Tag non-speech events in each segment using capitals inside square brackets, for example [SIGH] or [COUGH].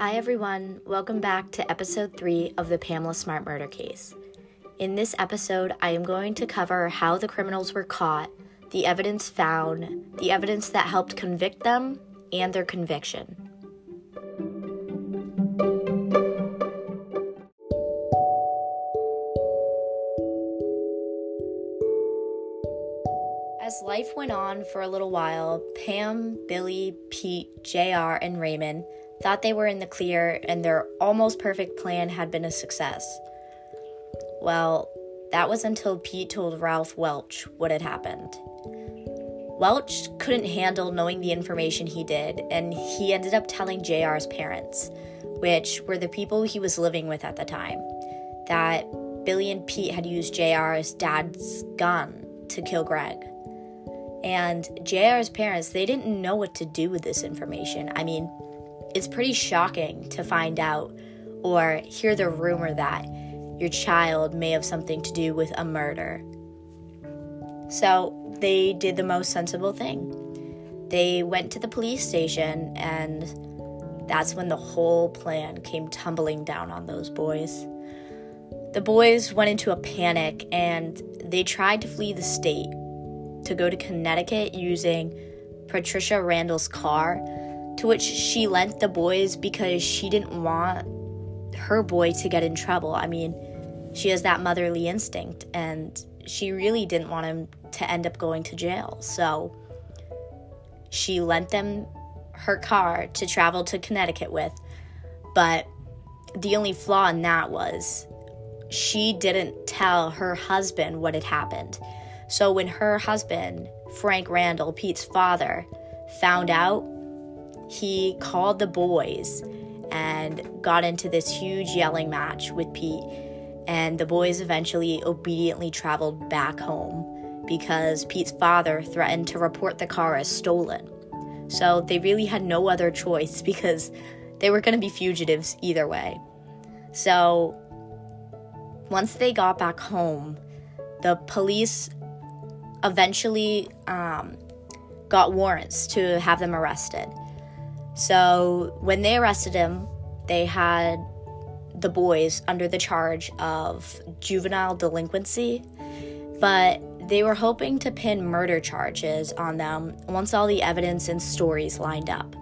Hi, everyone. Welcome back to episode three of the Pamela Smart murder case. In this episode, I am going to cover how the criminals were caught, the evidence found, the evidence that helped convict them, and their conviction. As life went on for a little while, Pam, Billy, Pete, JR, and Raymond thought they were in the clear and their almost perfect plan had been a success. Well, that was until Pete told Ralph Welch what had happened. Welch couldn't handle knowing the information he did, and he ended up telling JR's parents, which were the people he was living with at the time, that Billy and Pete had used JR's dad's gun to kill Greg. And JR's parents, they didn't know what to do with this information. I mean, it's pretty shocking to find out or hear the rumor that your child may have something to do with a murder. So they did the most sensible thing. They went to the police station, and that's when the whole plan came tumbling down on those boys. The boys went into a panic and they tried to flee the state to go to Connecticut using Patricia Randall's car to which she lent the boys because she didn't want her boy to get in trouble. I mean, she has that motherly instinct, and she really didn't want him to end up going to jail. So she lent them her car to travel to Connecticut with. But the only flaw in that was she didn't tell her husband what had happened. So when her husband, Frank Randall, Pete's father, found out, he called the boys and got into this huge yelling match with Pete. And the boys eventually obediently traveled back home because Pete's father threatened to report the car as stolen. So they really had no other choice [LAUGHS] because they were going to be fugitives either way. So once they got back home, the police eventually um, got warrants to have them arrested. So when they arrested him, they had the boys under the charge of juvenile delinquency, but they were hoping to pin murder charges on them once all the evidence and stories lined up.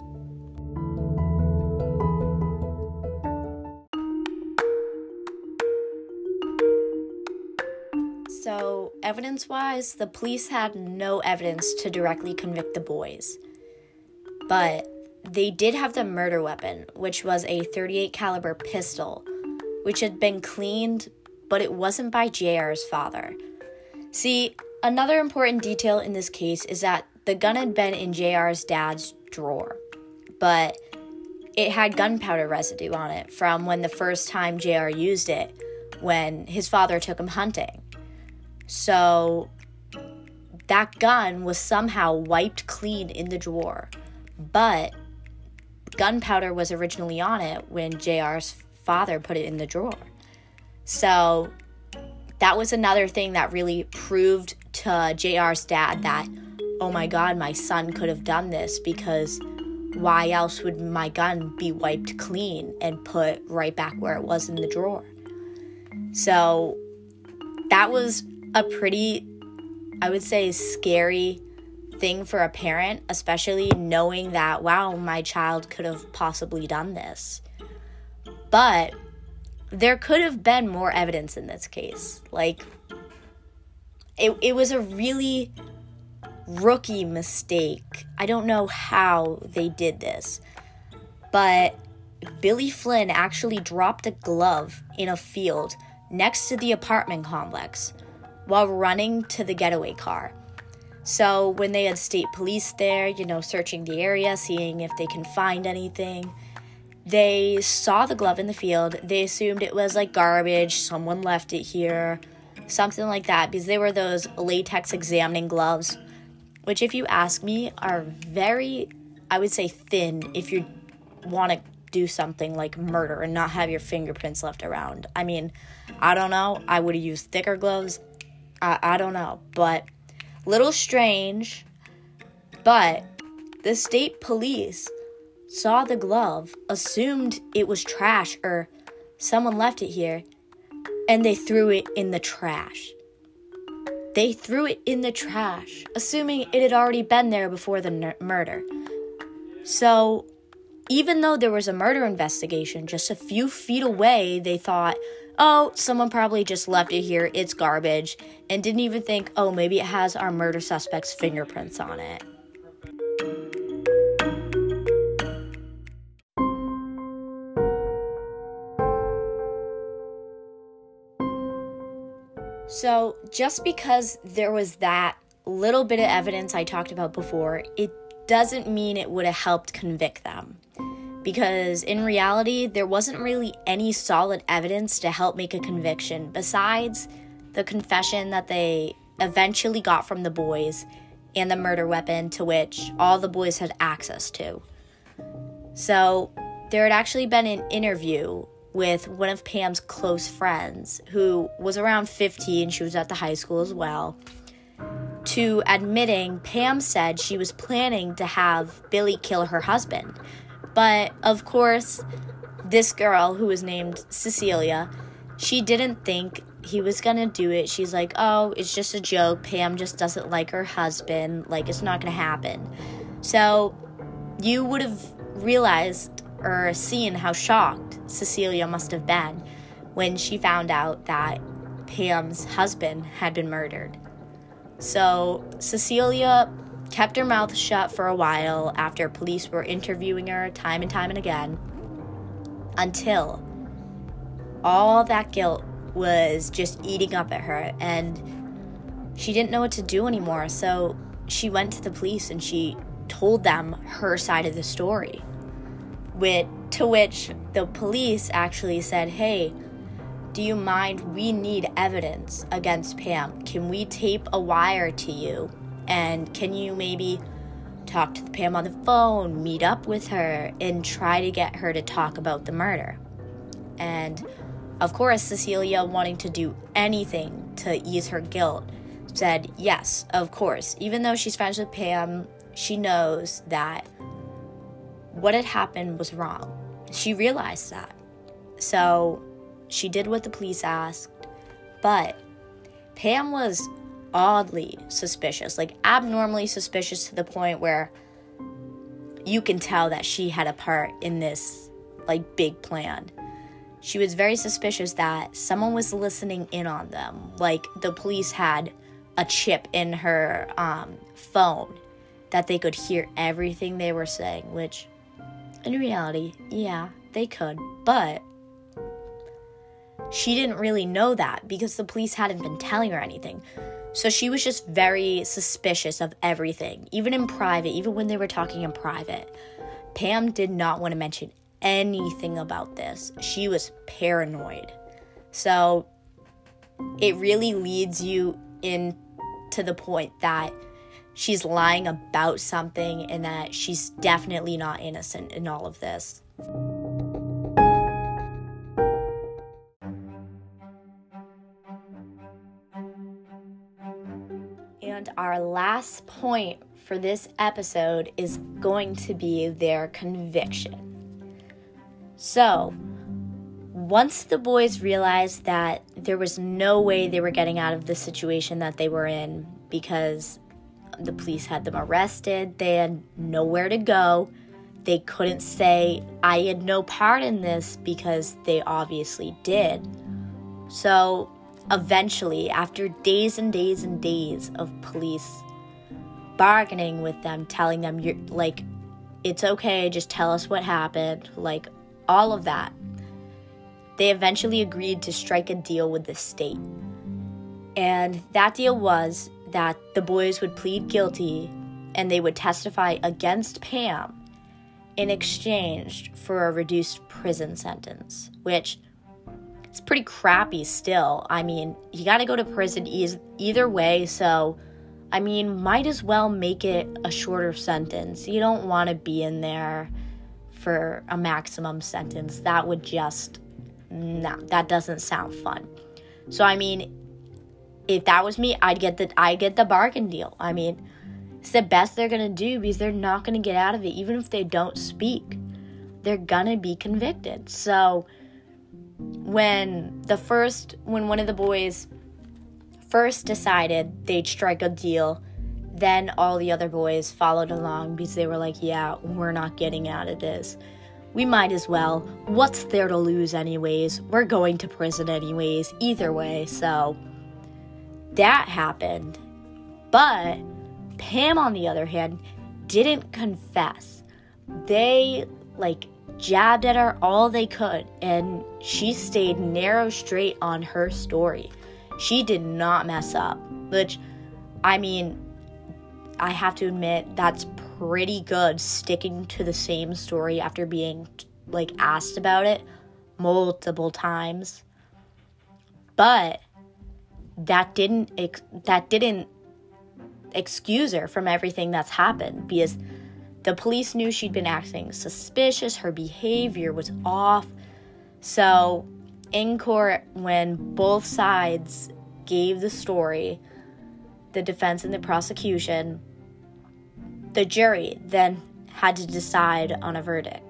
So, evidence wise, the police had no evidence to directly convict the boys. But they did have the murder weapon, which was a 38 caliber pistol, which had been cleaned, but it wasn't by JR's father. See, another important detail in this case is that the gun had been in JR's dad's drawer, but it had gunpowder residue on it from when the first time JR used it when his father took him hunting. So that gun was somehow wiped clean in the drawer. But gunpowder was originally on it when JR's father put it in the drawer. So that was another thing that really proved to JR's dad that, oh my God, my son could have done this because why else would my gun be wiped clean and put right back where it was in the drawer? So that was a pretty, I would say, scary thing for a parent, especially knowing that, wow, my child could have possibly done this. But there could have been more evidence in this case. Like, it, it was a really rookie mistake. I don't know how they did this, but Billy Flynn actually dropped a glove in a field next to the apartment complex while running to the getaway car. So when they had state police there, you know, searching the area, seeing if they can find anything, they saw the glove in the field. They assumed it was like garbage, someone left it here, something like that, because they were those latex examining gloves, which, if you ask me, are very, I would say, thin if you want to do something like murder and not have your fingerprints left around. I mean, I don't know. I would have used thicker gloves. I, I don't know. But little strange, but the state police saw the glove, assumed it was trash or someone left it here, and they threw it in the trash. They threw it in the trash, assuming it had already been there before the n- murder. So, even though there was a murder investigation just a few feet away, they thought, oh, someone probably just left it here, it's garbage, and didn't even think, oh, maybe it has our murder suspect's fingerprints on it. So, just because there was that little bit of evidence I talked about before, it doesn't mean it would have helped convict them. Because in reality, there wasn't really any solid evidence to help make a conviction besides the confession that they eventually got from the boys and the murder weapon to which all the boys had access to. So, there had actually been an interview with one of Pam's close friends who was around 15, she was at the high school as well, to admitting Pam said she was planning to have Billy kill her husband. But of course, this girl who was named Cecilia, she didn't think he was gonna do it. She's like, oh, it's just a joke. Pam just doesn't like her husband. Like, it's not gonna happen. So, you would have realized or seen how shocked Cecilia must have been when she found out that Pam's husband had been murdered. So Cecilia kept her mouth shut for a while after police were interviewing her time and time and again until all that guilt was just eating up at her and she didn't know what to do anymore. So she went to the police and she told them her side of the story with, to which the police actually said, Hey, do you mind? We need evidence against Pam. Can we tape a wire to you? And can you maybe talk to Pam on the phone, meet up with her, and try to get her to talk about the murder? And of course, Cecilia, wanting to do anything to ease her guilt, said, Yes, of course. Even though she's friends with Pam, she knows that what had happened was wrong. She realized that. So she did what the police asked, but Pam was oddly suspicious, like abnormally suspicious to the point where you can tell that she had a part in this like big plan. She was very suspicious that someone was listening in on them, like the police had a chip in her um, phone that they could hear everything they were saying, which in reality, yeah, they could, but she didn't really know that because the police hadn't been telling her anything. So she was just very suspicious of everything, even in private, even when they were talking in private. Pam did not want to mention anything about this. She was paranoid. So it really leads you in to the point that she's lying about something and that she's definitely not innocent in all of this. Our last point for this episode is going to be their conviction. So, once the boys realized that there was no way they were getting out of the situation that they were in because the police had them arrested. They had nowhere to go. They couldn't say, I had no part in this because they obviously did. So eventually, after days and days and days of police bargaining with them, telling them, you're like, it's okay, just tell us what happened, like all of that, they eventually agreed to strike a deal with the state. And that deal was that the boys would plead guilty and they would testify against Pam in exchange for a reduced prison sentence, which is pretty crappy still. I mean, you got to go to prison e- either way, so I mean, might as well make it a shorter sentence. You don't want to be in there for a maximum sentence. That would just no, that doesn't sound fun. So I mean, if that was me, I'd get the I get the bargain deal. I mean, It's the best they're to do because they're not to get out of it even if they don't speak. They're to be convicted. So when the first when one of the boys first decided they'd strike a deal, then all the other boys followed along because they were like, "Yeah, we're not getting out of this." we might as well. What's there to lose, anyways? We're going to prison, anyways, either way. So that happened. But Pam, on the other hand, didn't confess. They like jabbed at her all they could, and she stayed narrow straight on her story. She did not mess up, which I mean, I have to admit, that's pretty good sticking to the same story after being like asked about it multiple times. But that didn't ex- that didn't excuse her from everything that's happened because the police knew she'd been acting suspicious, her behavior was off. So, in court when both sides gave the story, the defense and the prosecution, the jury then had to decide on a verdict.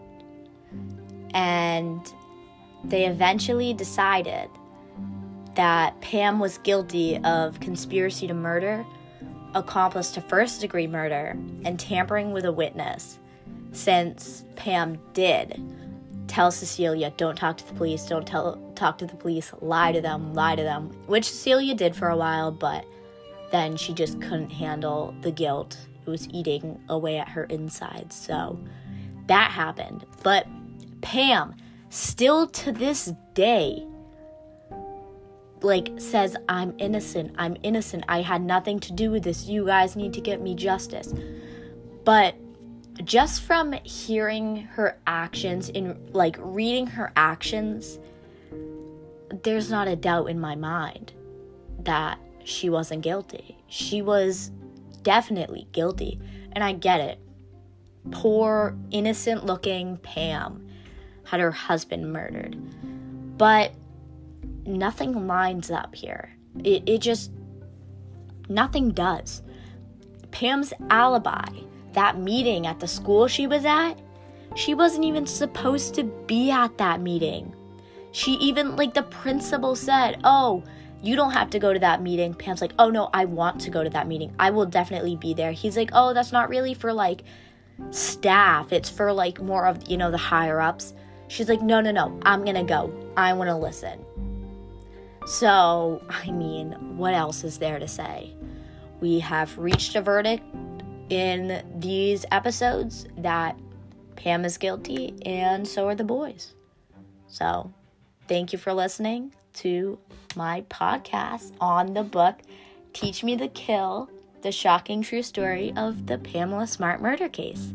And they eventually decided that Pam was guilty of conspiracy to murder, accomplice to first degree murder, and tampering with a witness, since Pam did tell Cecilia, don't talk to the police, don't tell talk to the police, lie to them, lie to them, which Cecilia did for a while, but then she just couldn't handle the guilt It was eating away at her insides. So that happened. But Pam, still to this day, like says, I'm innocent. I'm innocent. I had nothing to do with this. You guys need to get me justice. But just from hearing her actions, in like reading her actions, there's not a doubt in my mind that she wasn't guilty. She was definitely guilty. And I get it. Poor, innocent looking Pam had her husband murdered. But nothing lines up here. It, it just, nothing does. Pam's alibi, that meeting at the school she was at, she wasn't even supposed to be at that meeting. She even, like, the principal said, Oh, you don't have to go to that meeting. Pam's like, oh no, I want to go to that meeting. I will definitely be there. He's like, oh, that's not really for like staff. It's for like more of, you know, the higher ups. She's like, no, no, no, I'm gonna go. I wanna listen. So, I mean, what else is there to say? We have reached a verdict in these episodes that Pam is guilty, and so are the boys. So, thank you for listening to my podcast on the book Teach Me to Kill The Shocking True Story of the Pamela Smart Murder Case.